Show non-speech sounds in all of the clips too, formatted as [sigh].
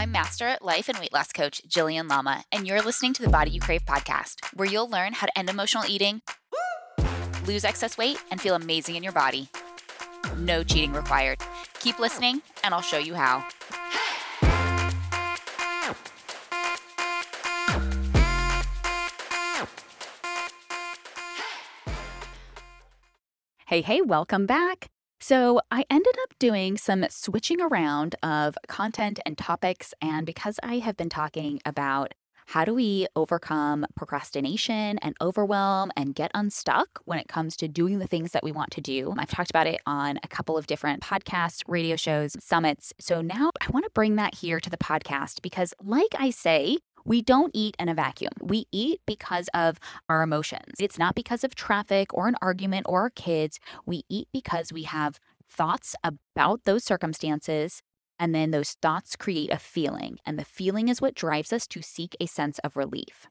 I'm Master at Life and Weight Loss Coach Jillian Lama, and you're listening to the Body You Crave podcast, where you'll learn how to end emotional eating, lose excess weight, and feel amazing in your body. No cheating required. Keep listening, and I'll show you how. Hey, hey, welcome back. So, I ended up doing some switching around of content and topics. And because I have been talking about how do we overcome procrastination and overwhelm and get unstuck when it comes to doing the things that we want to do, I've talked about it on a couple of different podcasts, radio shows, summits. So now I want to bring that here to the podcast because, like I say, we don't eat in a vacuum. We eat because of our emotions. It's not because of traffic or an argument or our kids. We eat because we have thoughts about those circumstances. And then those thoughts create a feeling. And the feeling is what drives us to seek a sense of relief.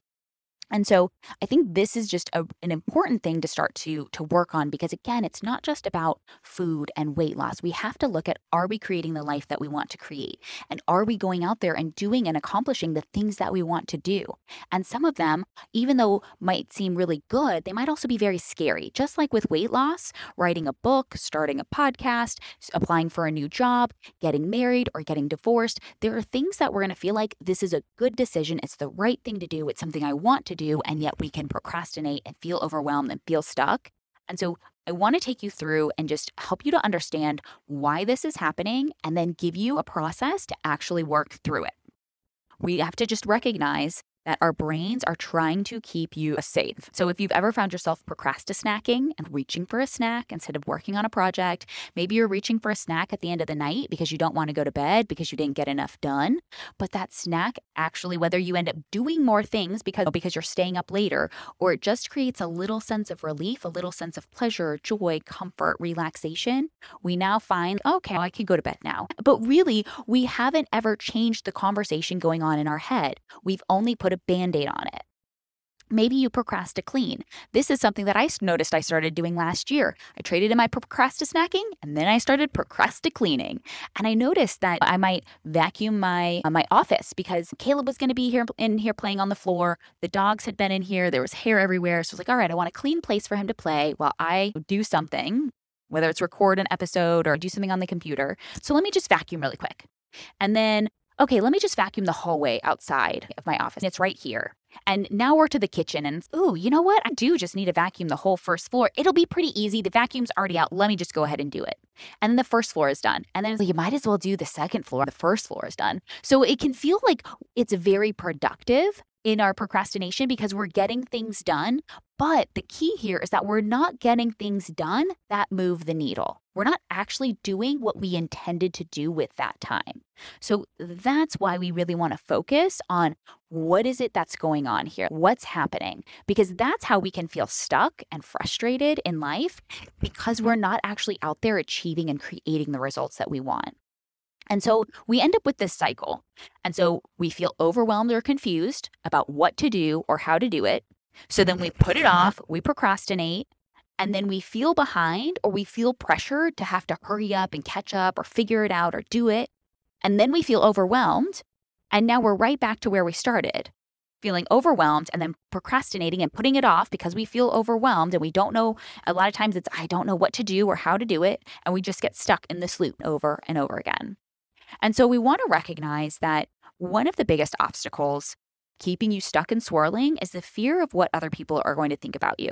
And so I think this is just a, an important thing to start to to work on because again, it's not just about food and weight loss. We have to look at are we creating the life that we want to create? And are we going out there and doing and accomplishing the things that we want to do? And some of them, even though might seem really good, they might also be very scary. Just like with weight loss, writing a book, starting a podcast, applying for a new job, getting married or getting divorced, there are things that we're going to feel like this is a good decision, it's the right thing to do, it's something I want to do, and yet we can procrastinate and feel overwhelmed and feel stuck. And so I want to take you through and just help you to understand why this is happening and then give you a process to actually work through it. We have to just recognize that our brains are trying to keep you safe. So if you've ever found yourself procrastinating and reaching for a snack instead of working on a project, maybe you're reaching for a snack at the end of the night because you don't want to go to bed because you didn't get enough done, but that snack actually whether you end up doing more things because oh, because you're staying up later or it just creates a little sense of relief, a little sense of pleasure, joy, comfort, relaxation, we now find okay, I can go to bed now. But really, we haven't ever changed the conversation going on in our head. We've only put a band aid on it. Maybe you procrastinate. Clean. This is something that I noticed I started doing last year. I traded in my procrastinating and then I started procrastinate cleaning. And I noticed that I might vacuum my uh, my office because Caleb was going to be here in here playing on the floor. The dogs had been in here. There was hair everywhere. So I was like, all right, I want a clean place for him to play while I do something, whether it's record an episode or do something on the computer. So let me just vacuum really quick. And then okay, let me just vacuum the hallway outside of my office. It's right here. And now we're to the kitchen and ooh, you know what? I do just need to vacuum the whole first floor. It'll be pretty easy. The vacuum's already out. Let me just go ahead and do it. And then the first floor is done. And then you might as well do the second floor. The first floor is done. So it can feel like it's very productive, in our procrastination because we're getting things done. But the key here is that we're not getting things done that move the needle. We're not actually doing what we intended to do with that time. So that's why we really want to focus on what is it that's going on here? What's happening? Because that's how we can feel stuck and frustrated in life because we're not actually out there achieving and creating the results that we want. And so we end up with this cycle. And so we feel overwhelmed or confused about what to do or how to do it. So then we put it off, we procrastinate, and then we feel behind or we feel pressured to have to hurry up and catch up or figure it out or do it. And then we feel overwhelmed. And now we're right back to where we started feeling overwhelmed and then procrastinating and putting it off because we feel overwhelmed and we don't know. A lot of times it's, I don't know what to do or how to do it. And we just get stuck in this loop over and over again. And so we want to recognize that one of the biggest obstacles keeping you stuck and swirling is the fear of what other people are going to think about you.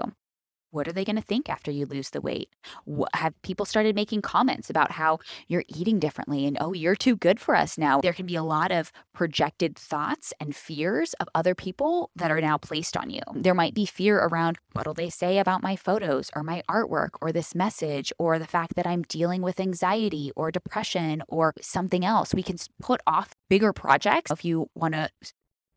What are they going to think after you lose the weight? What, have people started making comments about how you're eating differently and, oh, you're too good for us now? There can be a lot of projected thoughts and fears of other people that are now placed on you. There might be fear around what'll they say about my photos or my artwork or this message or the fact that I'm dealing with anxiety or depression or something else. We can put off bigger projects if you want to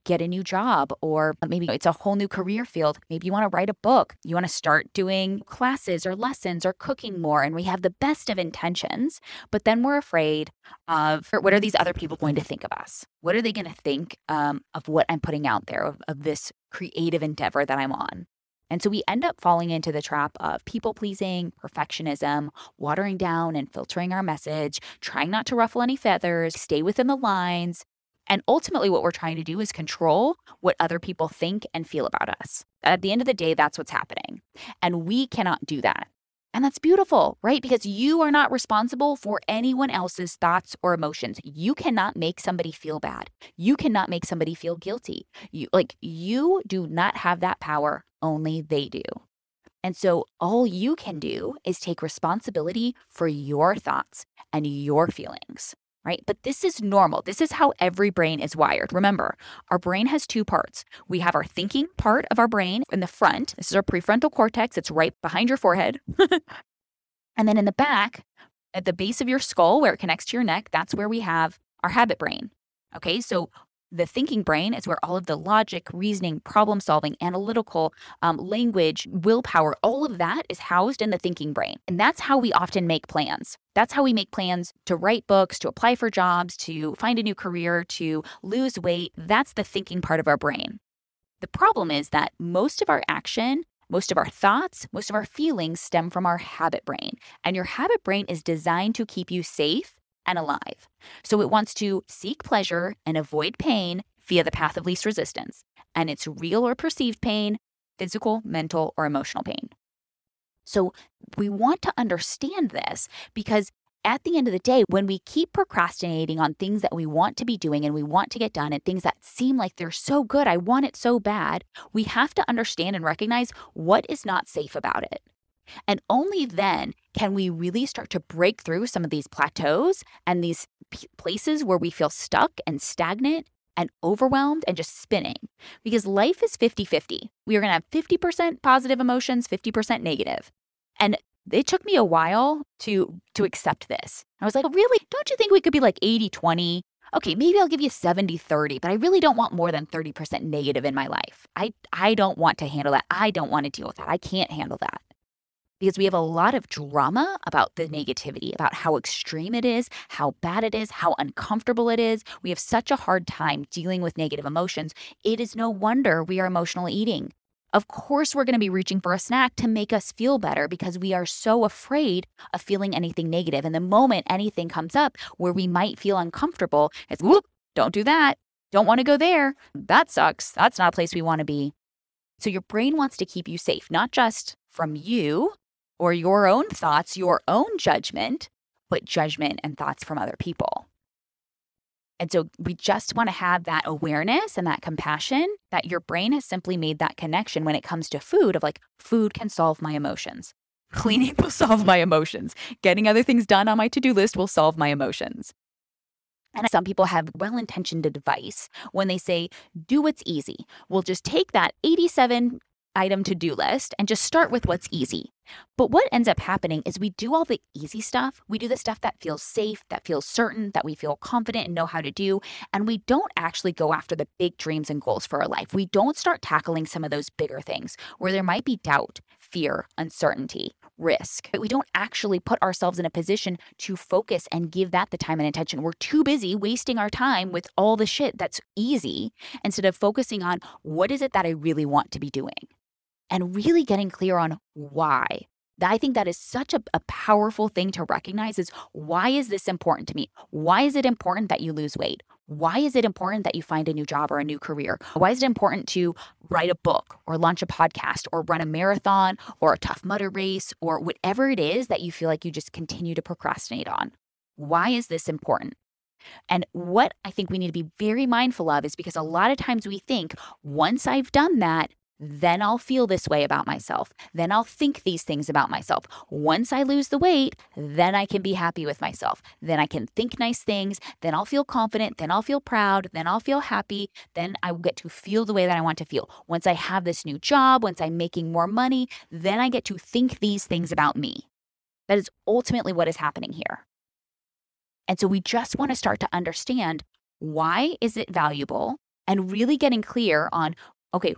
get a new job, or maybe it's a whole new career field. Maybe you want to write a book, you want to start doing classes or lessons or cooking more. And we have the best of intentions, but then we're afraid of what are these other people going to think of us? What are they going to think um, of what I'm putting out there, of, of this creative endeavor that I'm on? And so we end up falling into the trap of people pleasing, perfectionism, watering down and filtering our message, trying not to ruffle any feathers, stay within the lines, And ultimately, what we're trying to do is control what other people think and feel about us. At the end of the day, that's what's happening. And we cannot do that. And that's beautiful, right? Because you are not responsible for anyone else's thoughts or emotions. You cannot make somebody feel bad. You cannot make somebody feel guilty. You like you do not have that power, only they do. And so all you can do is take responsibility for your thoughts and your feelings right? But this is normal. This is how every brain is wired. Remember, our brain has two parts. We have our thinking part of our brain in the front. This is our prefrontal cortex, it's right behind your forehead. [laughs] and then in the back, at the base of your skull, where it connects to your neck, that's where we have our habit brain. Okay, so the thinking brain is where all of the logic, reasoning, problem solving, analytical, um, language, willpower, all of that is housed in the thinking brain. And that's how we often make plans. That's how we make plans to write books, to apply for jobs, to find a new career, to lose weight. That's the thinking part of our brain. The problem is that most of our action most of our thoughts, most of our feelings stem from our habit brain. And your habit brain is designed to keep you safe and alive. So it wants to seek pleasure and avoid pain via the path of least resistance. And it's real or perceived pain, physical, mental, or emotional pain. So we want to understand this because at the end of the day, when we keep procrastinating on things that we want to be doing and we want to get done and things that seem like they're so good, I want it so bad, we have to understand and recognize what is not safe about it. And only then can we really start to break through some of these plateaus and these p- places where we feel stuck and stagnant and overwhelmed and just spinning. Because life is 50 50. We are going to have 50% positive emotions, 50% negative. And it took me a while to to accept this. I was like, oh, "Really? Don't you think we could be like 80/20? Okay, maybe I'll give you 70/30, but I really don't want more than 30% negative in my life. I I don't want to handle that. I don't want to deal with that. I can't handle that." Because we have a lot of drama about the mm-hmm. negativity, about how extreme it is, how bad it is, how uncomfortable it is. We have such a hard time dealing with negative emotions. It is no wonder we are emotional eating. Of course, we're going to be reaching for a snack to make us feel better because we are so afraid of feeling anything negative. And the moment anything comes up where we might feel uncomfortable, it's whoop, don't do that. Don't want to go there. That sucks. That's not a place we want to be. So your brain wants to keep you safe, not just from you, or your own thoughts, your own judgment, but judgment and thoughts from other people. And so we just want to have that awareness and that compassion that your brain has simply made that connection when it comes to food of like, food can solve my emotions. [laughs] Cleaning will solve my emotions. Getting other things done on my to do list will solve my emotions. And some people have well intentioned advice when they say, do what's easy. We'll just take that 87 item to do list and just start with what's easy. But what ends up happening is we do all the easy stuff. We do the stuff that feels safe, that feels certain, that we feel confident and know how to do. And we don't actually go after the big dreams and goals for our life. We don't start tackling some of those bigger things where there might be doubt, fear, uncertainty, risk. But we don't actually put ourselves in a position to focus and give that the time and attention. We're too busy wasting our time with all the shit that's easy instead of focusing on what is it that I really want to be doing and really getting clear on why. I think that is such a, a, powerful thing to recognize is why is this important to me? Why is it important that you lose weight? Why is it important that you find a new job or a new career? Why is it important to write a book or launch a podcast or run a marathon or a tough mudder race or whatever it is that you feel like you just continue to procrastinate on? Why is this important? And what I think we need to be very mindful of is because a lot of times we think once I've done that, then I'll feel this way about myself. Then I'll think these things about myself. Once I lose the weight, then I can be happy with myself. Then I can think nice things. Then I'll feel confident. Then I'll feel proud. Then I'll feel happy. Then I will get to feel the way that I want to feel. Once I have this new job, once I'm making more money, then I get to think these things about me. That is ultimately what is happening here. And so we just want to start to understand why is it valuable and really getting clear on okay,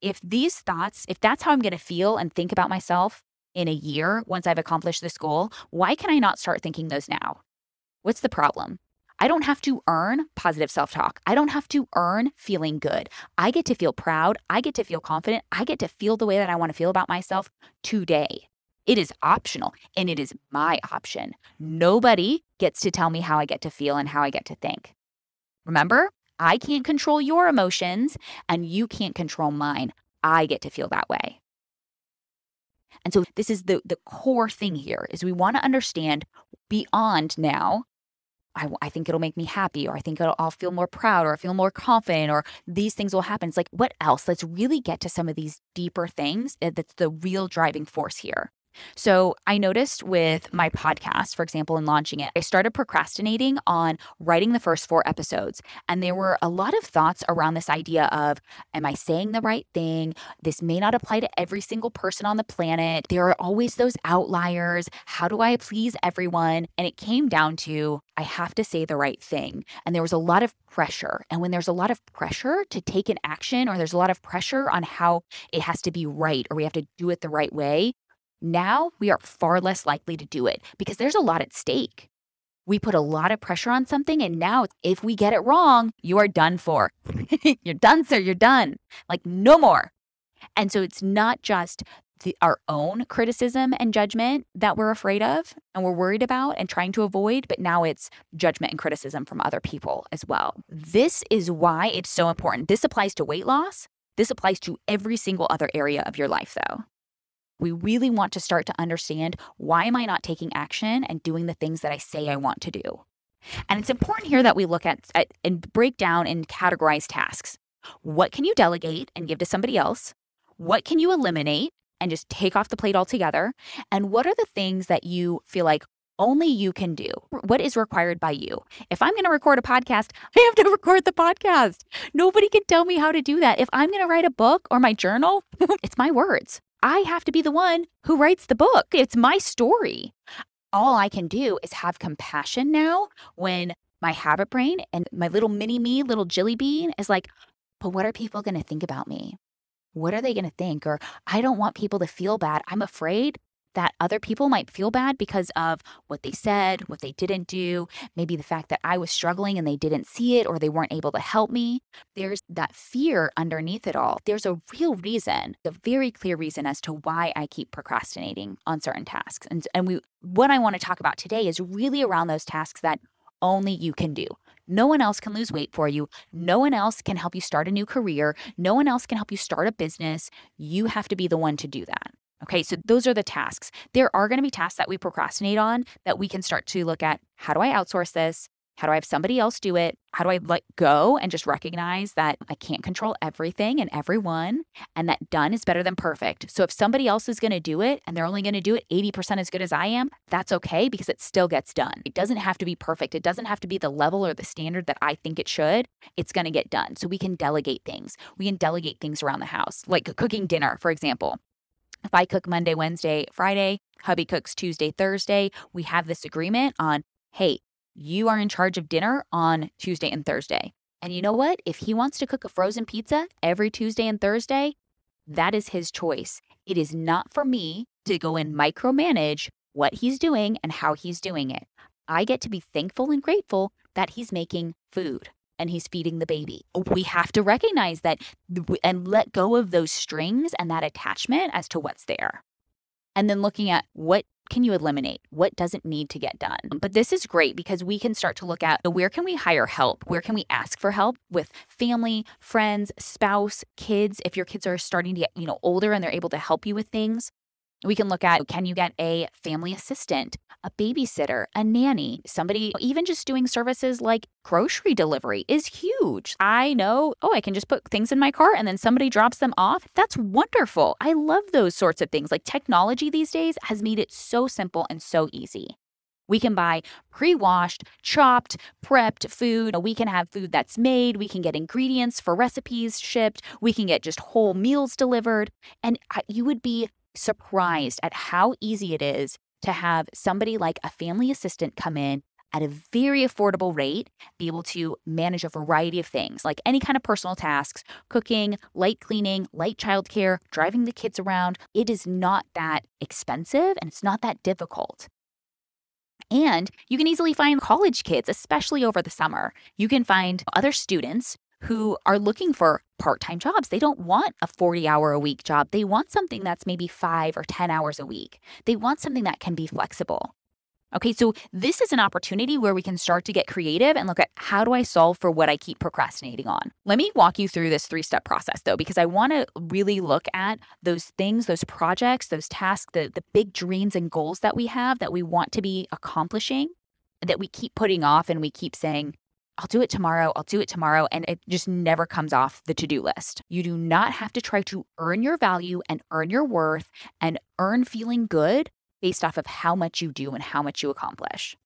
if these thoughts, if that's how I'm going to feel and think about myself in a year once I've accomplished this goal, why can I not start thinking those now? What's the problem? I don't have to earn positive self talk. I don't have to earn feeling good. I get to feel proud. I get to feel confident. I get to feel the way that I want to feel about myself today. It is optional and it is my option. Nobody gets to tell me how I get to feel and how I get to think. Remember, I can't control your emotions and you can't control mine. I get to feel that way. And so this is the the core thing here is we want to understand beyond now I, I, think it'll make me happy, or I think I'll feel more proud, or I feel more confident, or these things will happen. It's like, what else? Let's really get to some of these deeper things that's the real driving force here. So I noticed with my podcast, for example, in launching it, I started procrastinating on writing the first four episodes. And there were a lot of thoughts around this idea of, am I saying the right thing? This may not apply to every single person on the planet. There are always those outliers. How do I please everyone? And it came down to, I have to say the right thing. And there was a lot of pressure. And when there's a lot of pressure to take an action, or there's a lot of pressure on how it has to be right, or we have to do it the right way, now we are far less likely to do it because there's a lot at stake. We put a lot of pressure on something, and now if we get it wrong, you are done for. [laughs] you're done, sir. You're done. Like, no more. And so it's not just the, our own criticism and judgment that we're afraid of and we're worried about and trying to avoid, but now it's judgment and criticism from other people as well. This is why it's so important. This applies to weight loss. This applies to every single other area of your life, though. We really want to start to understand why am I not taking action and doing the things that I say I want to do? And it's important here that we look at, at and break down and categorize tasks. What can you delegate and give to somebody else? What can you eliminate and just take off the plate altogether? And what are the things that you feel like only you can do? What is required by you? If I'm going to record a podcast, [laughs] I have to record the podcast. Nobody can tell me how to do that. If I'm going to write a book or my journal, [laughs] it's my words. I have to be the one who writes the book. It's my story. All I can do is have compassion now when my habit brain and my little mini me, little jelly bean is like, but what are people going to think about me? What are they going to think? Or I don't want people to feel bad. I'm afraid that other people might feel bad because of what they said, what they didn't do, maybe the fact that I was struggling and they didn't see it or they weren't able to help me. There's that fear underneath it all. There's a real reason, a very clear reason as to why I keep procrastinating on certain tasks. And and we what I want to talk about today is really around those tasks that only you can do. No one else can lose weight for you. No one else can help you start a new career. No one else can help you start a business. You have to be the one to do that. Okay, so those are the tasks. There are going to be tasks that we procrastinate on that we can start to look at how do I outsource this? How do I have somebody else do it? How do I let go and just recognize that I can't control everything and everyone and that done is better than perfect? So if somebody else is going to do it and they're only going to do it 80% as good as I am, that's okay because it still gets done. It doesn't have to be perfect. It doesn't have to be the level or the standard that I think it should. It's going to get done. So we can delegate things. We can delegate things around the house, like cooking dinner, for example. If I cook Monday, Wednesday, Friday, hubby cooks Tuesday, Thursday, we have this agreement on, hey, you are in charge of dinner on Tuesday and Thursday. And you know what? If he wants to cook a frozen pizza every Tuesday and Thursday, that is his choice. It is not for me to go and micromanage what he's doing and how he's doing it. I get to be thankful and grateful that he's making food and he's feeding the baby. We have to recognize that and let go of those strings and that attachment as to what's there. And then looking at what can you eliminate? What doesn't need to get done? But this is great because we can start to look at uh, where can we hire help? Where can we ask for help with family, friends, spouse, kids? If your kids are starting to get, you know, older and they're able to help you with things, we can look at can you get a family assistant, a babysitter, a nanny, somebody, even just doing services like grocery delivery is huge. I know, oh, I can just put things in my car and then somebody drops them off. That's wonderful. I love those sorts of things. Like technology these days has made it so simple and so easy. We can buy pre washed, chopped, prepped food. We can have food that's made. We can get ingredients for recipes shipped. We can get just whole meals delivered. And uh, you would be surprised at how easy it is to have somebody like a family assistant come in at a very affordable rate, be able to manage a variety of things like any kind of personal tasks, cooking, light cleaning, light childcare, driving the kids around. It is not that expensive and it's not that difficult. And you can easily find college kids, especially over the summer. You can find other students who are looking for part time jobs. They don't want a 40 hour a week job. They want something that's maybe five or 10 hours a week. They want something that can be flexible. Okay, so this is an opportunity where we can start to get creative and look at how do I solve for what I keep procrastinating on. Let me walk you through this three step process though, because I want to really look at those things, those projects, those tasks, the, the big dreams and goals that we have that we want to be accomplishing that we keep putting off and we keep saying, I'll do it tomorrow, I'll do it tomorrow, and it just never comes off the to do list. You do not have to try to earn your value and earn your worth and earn feeling good based off of how much you do and how much you accomplish.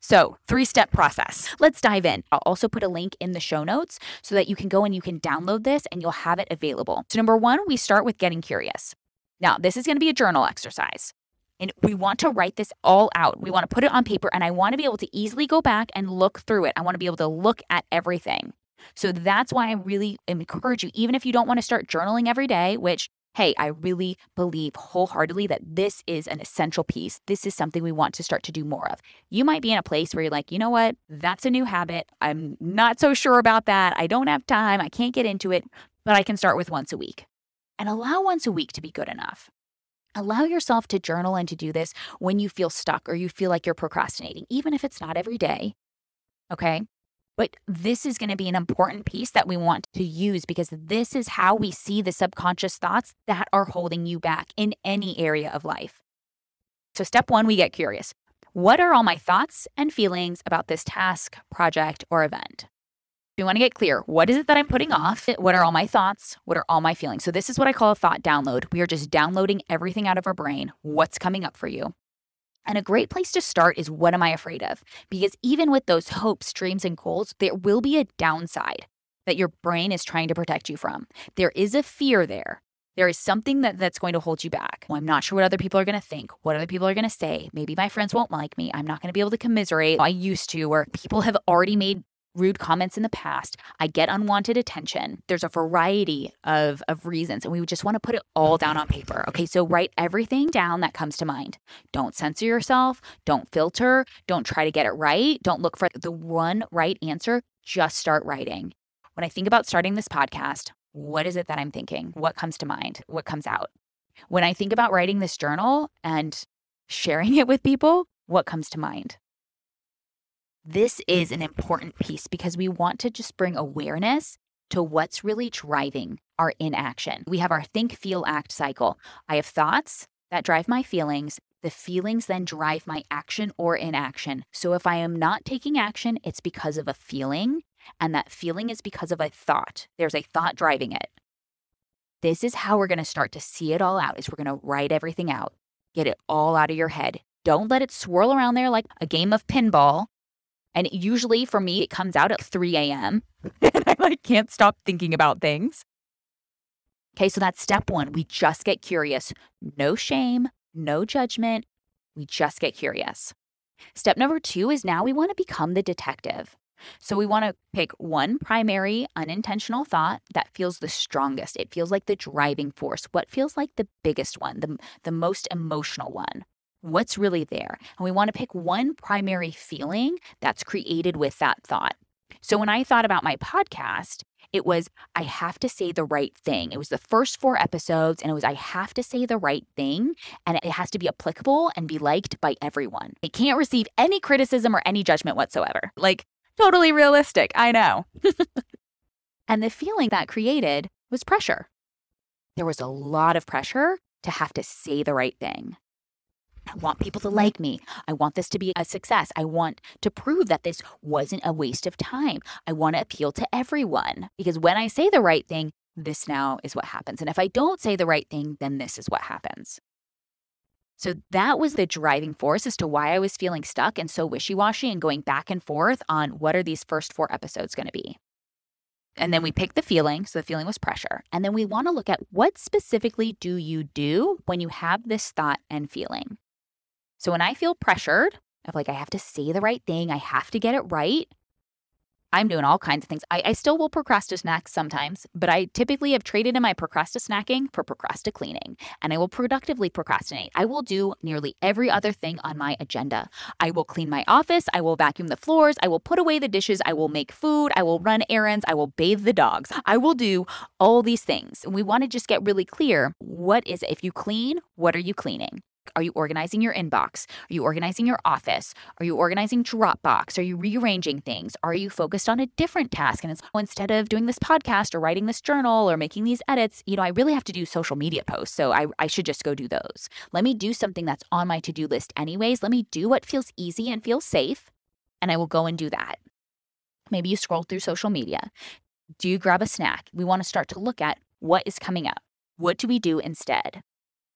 So, three step process. Let's dive in. I'll also put a link in the show notes so that you can go and you can download this and you'll have it available. So, number one, we start with getting curious. Now, this is going to be a journal exercise. And we want to write this all out. We want to put it on paper, and I want to be able to easily go back and look through it. I want to be able to look at everything. So that's why I really encourage you, even if you don't want to start journaling every day, which hey, I really believe wholeheartedly that this is an essential piece. This is something we want to start to do more of. You might be in a place where you're like, you know what? That's a new habit. I'm not so sure about that. I don't have time. I can't get into it, but I can start with once a week and allow once a week to be good enough. Allow yourself to journal and to do this when you feel stuck or you feel like you're procrastinating, even if it's not every day. Okay. But this is going to be an important piece that we want to use because this is how we see the subconscious thoughts that are holding you back in any area of life. So, step one, we get curious. What are all my thoughts and feelings about this task, project, or event? We want to get clear. What is it that I'm putting off? What are all my thoughts? What are all my feelings? So, this is what I call a thought download. We are just downloading everything out of our brain. What's coming up for you? And a great place to start is what am I afraid of? Because even with those hopes, dreams, and goals, there will be a downside that your brain is trying to protect you from. There is a fear there. There is something that, that's going to hold you back. Well, I'm not sure what other people are going to think, what other people are going to say. Maybe my friends won't like me. I'm not going to be able to commiserate. I used to, or people have already made rude comments in the past. I get unwanted attention. There's a variety of, of reasons, and we just want to put it all down on paper. Okay, so write everything down that comes to mind. Don't censor yourself. Don't filter. Don't try to get it right. Don't look for the one right answer. Just start writing. When I think about starting this podcast, what is it that I'm thinking? What comes to mind? What comes out? When I think about writing this journal and sharing it with people, what comes to mind? This is an mm-hmm. important piece because we want to just bring awareness to what's really driving our inaction. We have our think, feel, act cycle. I have thoughts that drive my feelings. The feelings then drive my action or inaction. So if I am not taking action, it's because of a feeling, and that feeling is because of a thought. There's a thought driving it. This is how we're going to start to see it all out is we're going to write everything out. Get it all out of your head. Don't let it swirl around there like a game of pinball and usually for me, it comes out at 3 a.m. [laughs] and I like can't stop thinking about things. Okay, so that's step one. We just get curious. No shame, no judgment. We just get curious. Step number two is now we want to become the detective. So we want to pick one primary unintentional thought that feels the strongest. It feels like the driving force. What feels like the biggest one, the, the most emotional one? What's really there. And we want to pick one primary feeling that's created with that thought. So when I thought about my podcast, it was I have to say the right thing. It was the first four episodes, and it was I have to say the right thing, and it has to be applicable and be liked by everyone. It can't receive any criticism or any judgment whatsoever. Like, totally realistic, I know. [laughs] and the feeling that created was pressure. There was a lot of pressure to have to say the right thing. I want people to like me. I want this to be a success. I want to prove that this wasn't a waste of time. I want to appeal to everyone because when I say the right thing, this now is what happens. And if I don't say the right thing, then this is what happens. So that was the driving force as to why I was feeling stuck and so wishy washy and going back and forth on what are these first four episodes going to be. And then we pick the feeling. So the feeling was pressure. And then we want to look at what specifically do you do when you have this thought and feeling? So when I feel pressured of like, I have to say the right thing, I have to get it right, I'm doing all kinds of things. I, I still will procrastinate sometimes, but I typically have traded in my procrastinating for procrastinating, and I will productively procrastinate. I will do nearly every other thing on my agenda. I will clean my office, I will vacuum the floors, I will put away the dishes, I will make food, I will run errands, I will bathe the dogs. I will do all these things. And we want to just get really clear what is? If you clean, what are you cleaning? Are you organizing your inbox? Are you organizing your office? Are you organizing Dropbox? Are you rearranging things? Are you focused on a different task? And oh, instead of doing this podcast or writing this journal or making these edits, you know, I really have to do social media posts. So I, I should just go do those. Let me do something that's on my to do list, anyways. Let me do what feels easy and feels safe, and I will go and do that. Maybe you scroll through social media. Do you grab a snack? We want to start to look at what is coming up. What do we do instead?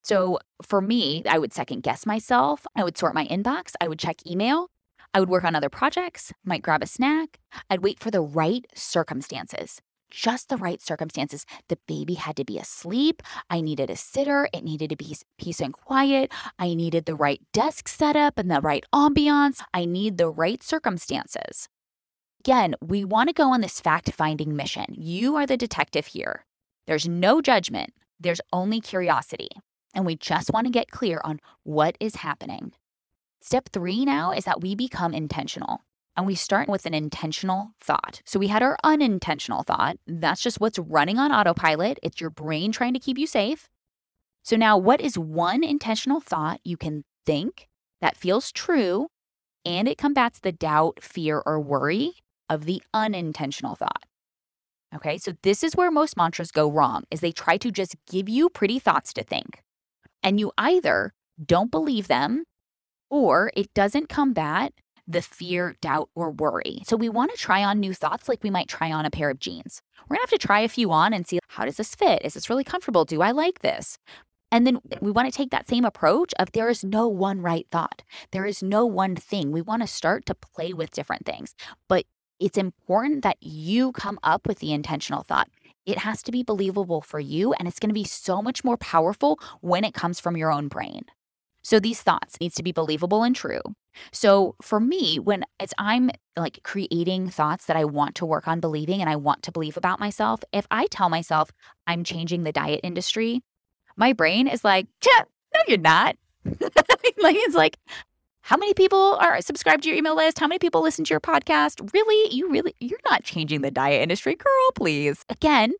So for me, I would second guess myself. I would sort my inbox. I would check email. I would work on other projects, might grab a snack. I'd wait for the right circumstances, just the right circumstances. The baby had to be asleep. I needed a sitter. It needed to be peace and quiet. I needed the right desk setup and the right ambiance. I need the right circumstances. Again, we want to go on this fact finding mission. You are the detective here. There's no judgment, there's only curiosity. And we just want to get clear on what is happening. Step three now is that we become intentional and we start with an intentional thought. So we had our unintentional thought. That's just what's running on autopilot. It's your brain trying to keep you safe. So now, what is one intentional thought you can think that feels true and it combats the doubt, fear, or worry of the unintentional thought? Okay, so this is where most mantras go wrong is they try to just give you pretty thoughts to think. And you either don't believe them or it doesn't combat the fear, doubt, or worry. So we want to try on new thoughts like we might try on a pair of jeans. We're going to have to try a few on and see how does this fit? Is this really comfortable? Do I like this? And then we want to take that same approach of there is no one right thought. There is no one thing. We want to start to play with different things. But it's important that you come up with the intentional thought. It has to be believable for you, and it's going to be so much more powerful when it comes from your own brain. So these thoughts needs to be believable and true. So for me, when it's I'm like creating thoughts that I want to work on believing and I want to believe about myself, if I tell myself I'm changing the diet industry, my brain is like, no, you're not. [laughs] like it's like, how many people are subscribed to your email list? How many people listen to your podcast? Really? You really, you're not changing the diet industry, girl, please. Again,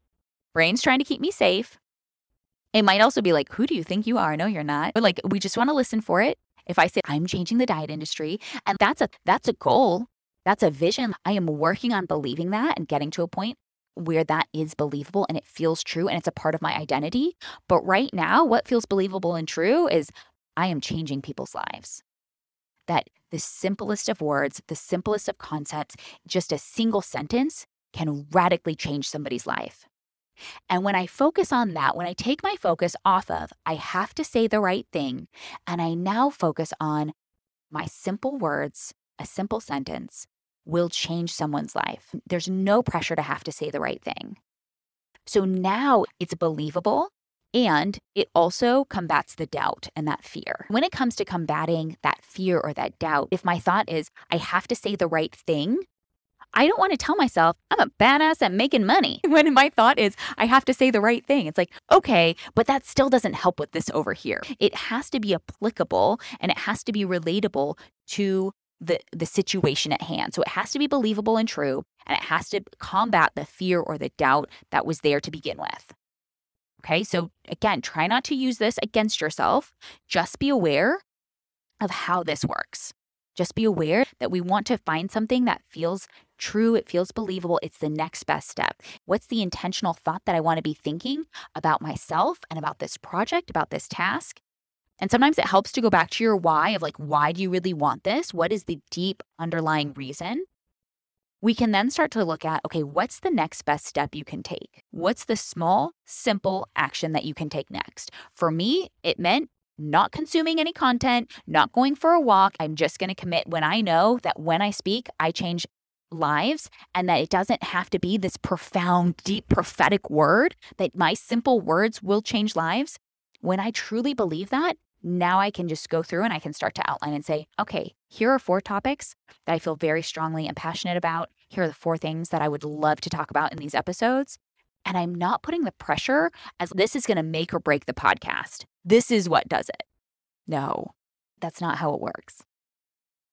brain's trying to keep me safe. It might also be like, who do you think you are? No, you're not. But like, we just want to listen for it. If I say I'm changing the diet industry, and that's a that's a goal, that's a vision. I am working on believing that and getting to a point where that is believable and it feels true and it's a part of my identity. But right now, what feels believable and true is I am changing people's lives that the simplest of words, the simplest of concepts, just a single sentence can radically change somebody's life. And when I focus on that, when I take my focus off of, I have to say the right thing, and I now focus on my simple words, a simple sentence will change someone's life. There's no pressure to have to say the right thing. So now it's believable and it also combats the doubt and that fear. When it comes to combating that fear or that doubt, if my thought is, I have to say the right thing, I don't want to tell myself I'm a badass at making money. [laughs] When my thought is, I have to say the right thing, it's like, okay, but that still doesn't help with this over here. It has to be applicable and it has to be relatable to the, the situation at hand. So it has to be believable and true, and it has to combat the fear or the doubt that was there to begin with. Okay. So again, try not to use this against yourself. Just be aware of how this works. Just be aware that we want to find something that feels true, it feels believable, it's the next best step. What's the intentional thought that I want to be thinking about myself and about this project, about this task? And sometimes it helps to go back to your why of like, why do you really want this? What is the deep underlying reason? We can then start to look at okay, what's the next best step you can take? What's the small, simple action that you can take next? For me, it meant not consuming any content, not going for a walk. I'm just going to commit when I know that when I speak, I change lives and that it doesn't have to be this profound, deep prophetic word, that my simple words will change lives. When I truly believe that, now I can just go through and I can start to outline and say, okay, here are four topics that I feel very strongly and passionate about. Here are the four things that I would love to talk about in these episodes. And I'm not putting the pressure as this is going to make or break the podcast. This is what does it. No, that's not how it works.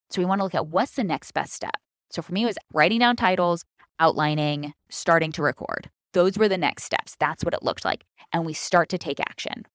So we want to look at what's the next best step. So for me, it was writing down titles, outlining, starting to record. Those were the next steps. That's what it looked like. And we start to take action.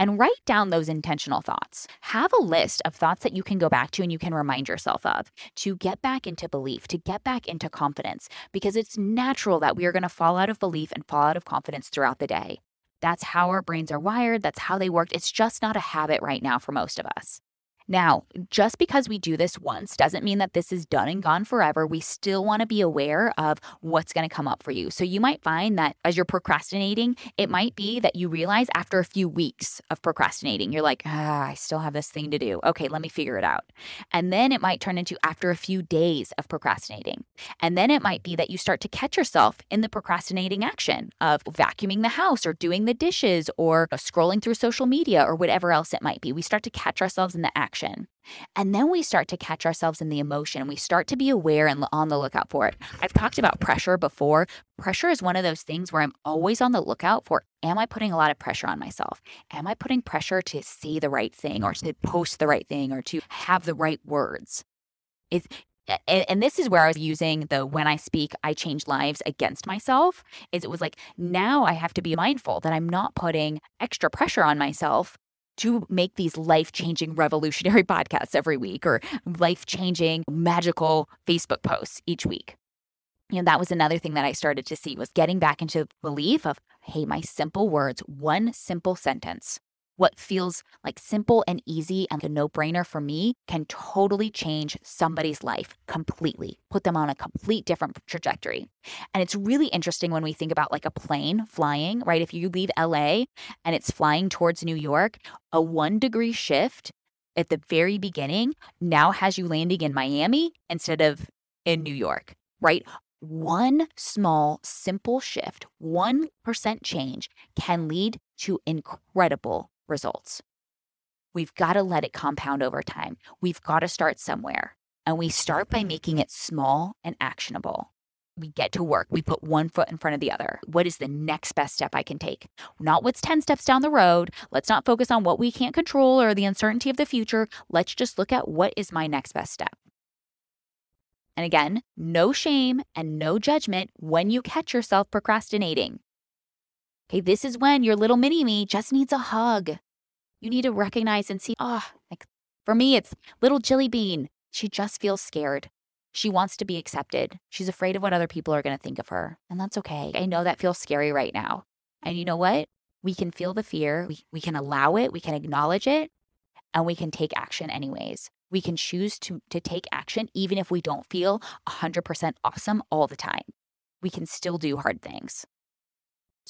And write down those intentional thoughts. Have a list of thoughts that you can go back to and you can remind yourself of to get back into belief, to get back into confidence, because it's natural that we are going to fall out of belief and fall out of confidence throughout the day. That's how our brains are wired. That's how they work. It's just not a habit right now for most of us. Now, just because we do this once doesn't mean that this is done and gone forever. We still want to be aware of what's going to come up for you. So you might find that as you're procrastinating, it might be that you realize after a few weeks of procrastinating, you're like, ah, I still have this thing to do. Okay, let me figure it out. And then it might turn into after a few days of procrastinating. And then it might be that you start to catch yourself in the procrastinating action of vacuuming the house or doing the dishes or scrolling through social media or whatever else it might be. We start to catch ourselves in the action action. And then we start to catch ourselves in the emotion. We start to be aware and on the lookout for it. I've talked about pressure before. Pressure is one of those things where I'm always on the lookout for am I putting a lot of pressure on myself? Am I putting pressure to say the right thing or to post the right thing or to have the right words? It's, and this is where I was using the when I speak, I change lives against myself. Is it was like now I have to be mindful that I'm not putting extra pressure on myself to make these life changing, revolutionary [laughs] podcasts every week or life changing, magical Facebook posts each week. You know, that was another thing that I started to see was getting back into belief of, hey, my simple words, one simple sentence what feels like simple and easy and a no brainer for me can totally change somebody's life completely, put them on a complete different trajectory. And it's really interesting when we think about like a plane flying, right? If you leave LA and it's flying towards New York, a one degree shift at the very beginning now has you landing in Miami instead of in New York, right? One small, simple shift, 1% change can lead to incredible results. We've got to let it compound over time. We've got to start somewhere. And we start by making it small and actionable. We get to work. We put one foot in front of the other. What is the next best step I can take? Not what's 10 steps down the road. Let's not focus on what we can't control or the uncertainty of the future. Let's just look at what is my next best step. And again, no shame and no judgment when you catch yourself procrastinating. Okay, this is when your little mini me just needs a hug. You need to recognize and see, oh, like for me, it's little Jilly Bean. She just feels scared. She wants to be accepted. She's afraid of what other people are going to think of her. And that's okay. I know that feels scary right now. And you know what? We can feel the fear, we, we can allow it, we can acknowledge it, and we can take action anyways. We can choose to, to take action even if we don't feel 100% awesome all the time. We can still do hard things.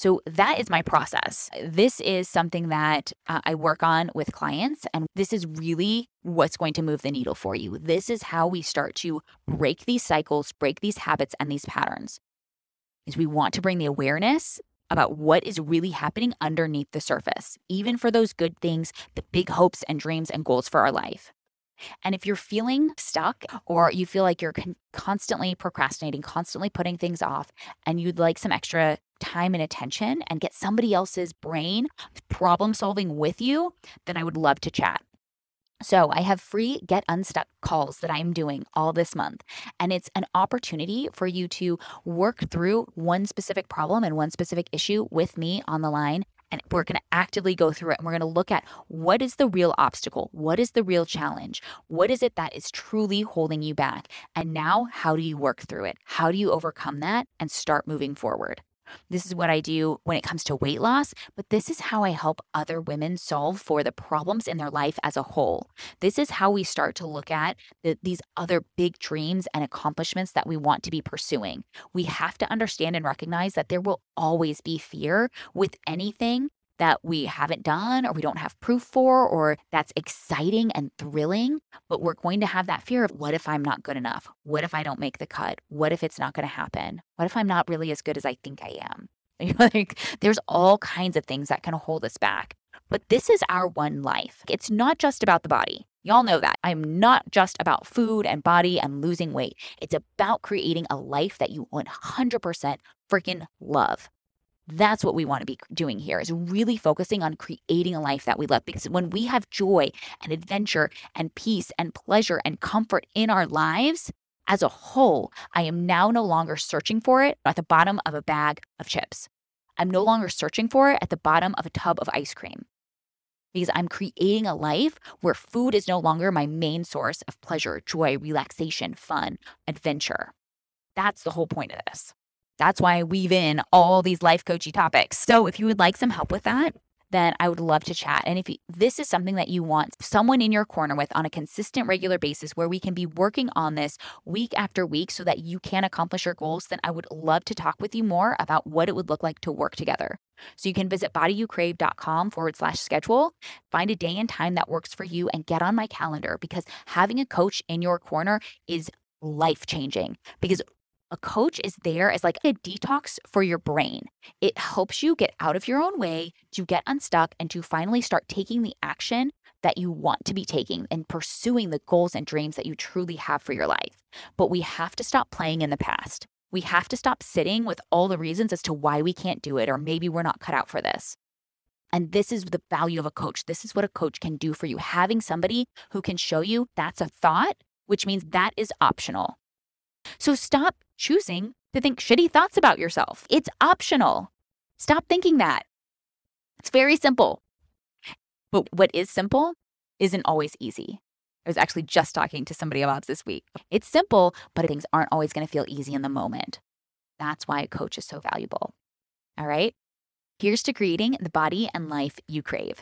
So that is my process. This is something that uh, I work on with clients, and this is really what's going to move the needle for you. This is how we start to break these cycles, break these habits and these patterns. Is we want to bring the awareness about what is really happening underneath the surface, even for those good things, the big hopes and dreams and goals for our life. And if you're feeling stuck or you feel like you're con- constantly procrastinating, constantly putting things off, and you'd like some extra time and attention and get somebody else's brain problem solving with you, then I would love to chat. So, I have free Get Unstuck calls that I'm doing all this month. And it's an opportunity for you to work through one specific problem and one specific issue with me on the line. And we're going to actively go through it and we're going to look at what is the real obstacle? What is the real challenge? What is it that is truly holding you back? And now, how do you work through it? How do you overcome that and start moving forward? This is what I do when it comes to weight loss, but this is how I help other women solve for the problems in their life as a whole. This is how we start to look at the, these other big dreams and accomplishments that we want to be pursuing. We have to understand and recognize that there will always be fear with anything that we haven't done or we don't have proof for or that's exciting and thrilling, but we're going to have that fear of what if I'm not good enough? What if I don't make the cut? What if it's not going to happen? What if I'm not really as good as I think I am? [laughs] like there's all kinds of things that can hold us back. But this is our one life. It's not just about the body. Y'all know that. I'm not just about food and body and losing weight. It's about creating a life that you 100% freaking love. That's what we want to be doing here is really focusing on creating a life that we love. Because when we have joy and adventure and peace and pleasure and comfort in our lives as a whole, I am now no longer searching for it at the bottom of a bag of chips. I'm no longer searching for it at the bottom of a tub of ice cream. because I'm creating a life where food is no longer my main source of pleasure, joy, relaxation, fun, adventure. That's the whole point of this. That's why I weave in all these life coachy topics. So if you would like some help with that, then I would love to chat. And if you, this is something that you want someone in your corner with on a consistent, regular basis where we can be working on this week after week so that you can accomplish your goals, then I would love to talk with you more about what it would look like to work together. So you can visit bodyyoucrave.com forward slash schedule, find a day and time that works for you, and get on my calendar because having a coach in your corner is life changing because a coach is there as like a detox for your brain. It helps you get out of your own way, to get unstuck, and to finally start taking the action that you want to be taking and pursuing the goals and dreams that you truly have for your life. But we have to stop playing in the past. We have to stop sitting with all the reasons as to why we can't do it, or maybe we're not cut out for this. And this is the value of a coach. This is what a coach can do for you. Having somebody who can show you that's a thought, which means that is optional. So stop choosing to think shitty thoughts about yourself. It's optional. Stop thinking that. It's very simple. But what is simple isn't always easy. I was actually just talking to somebody about this week. It's simple, but things aren't always going to feel easy in the moment. That's why a coach is so valuable. All right? Here's to creating the body and life you crave.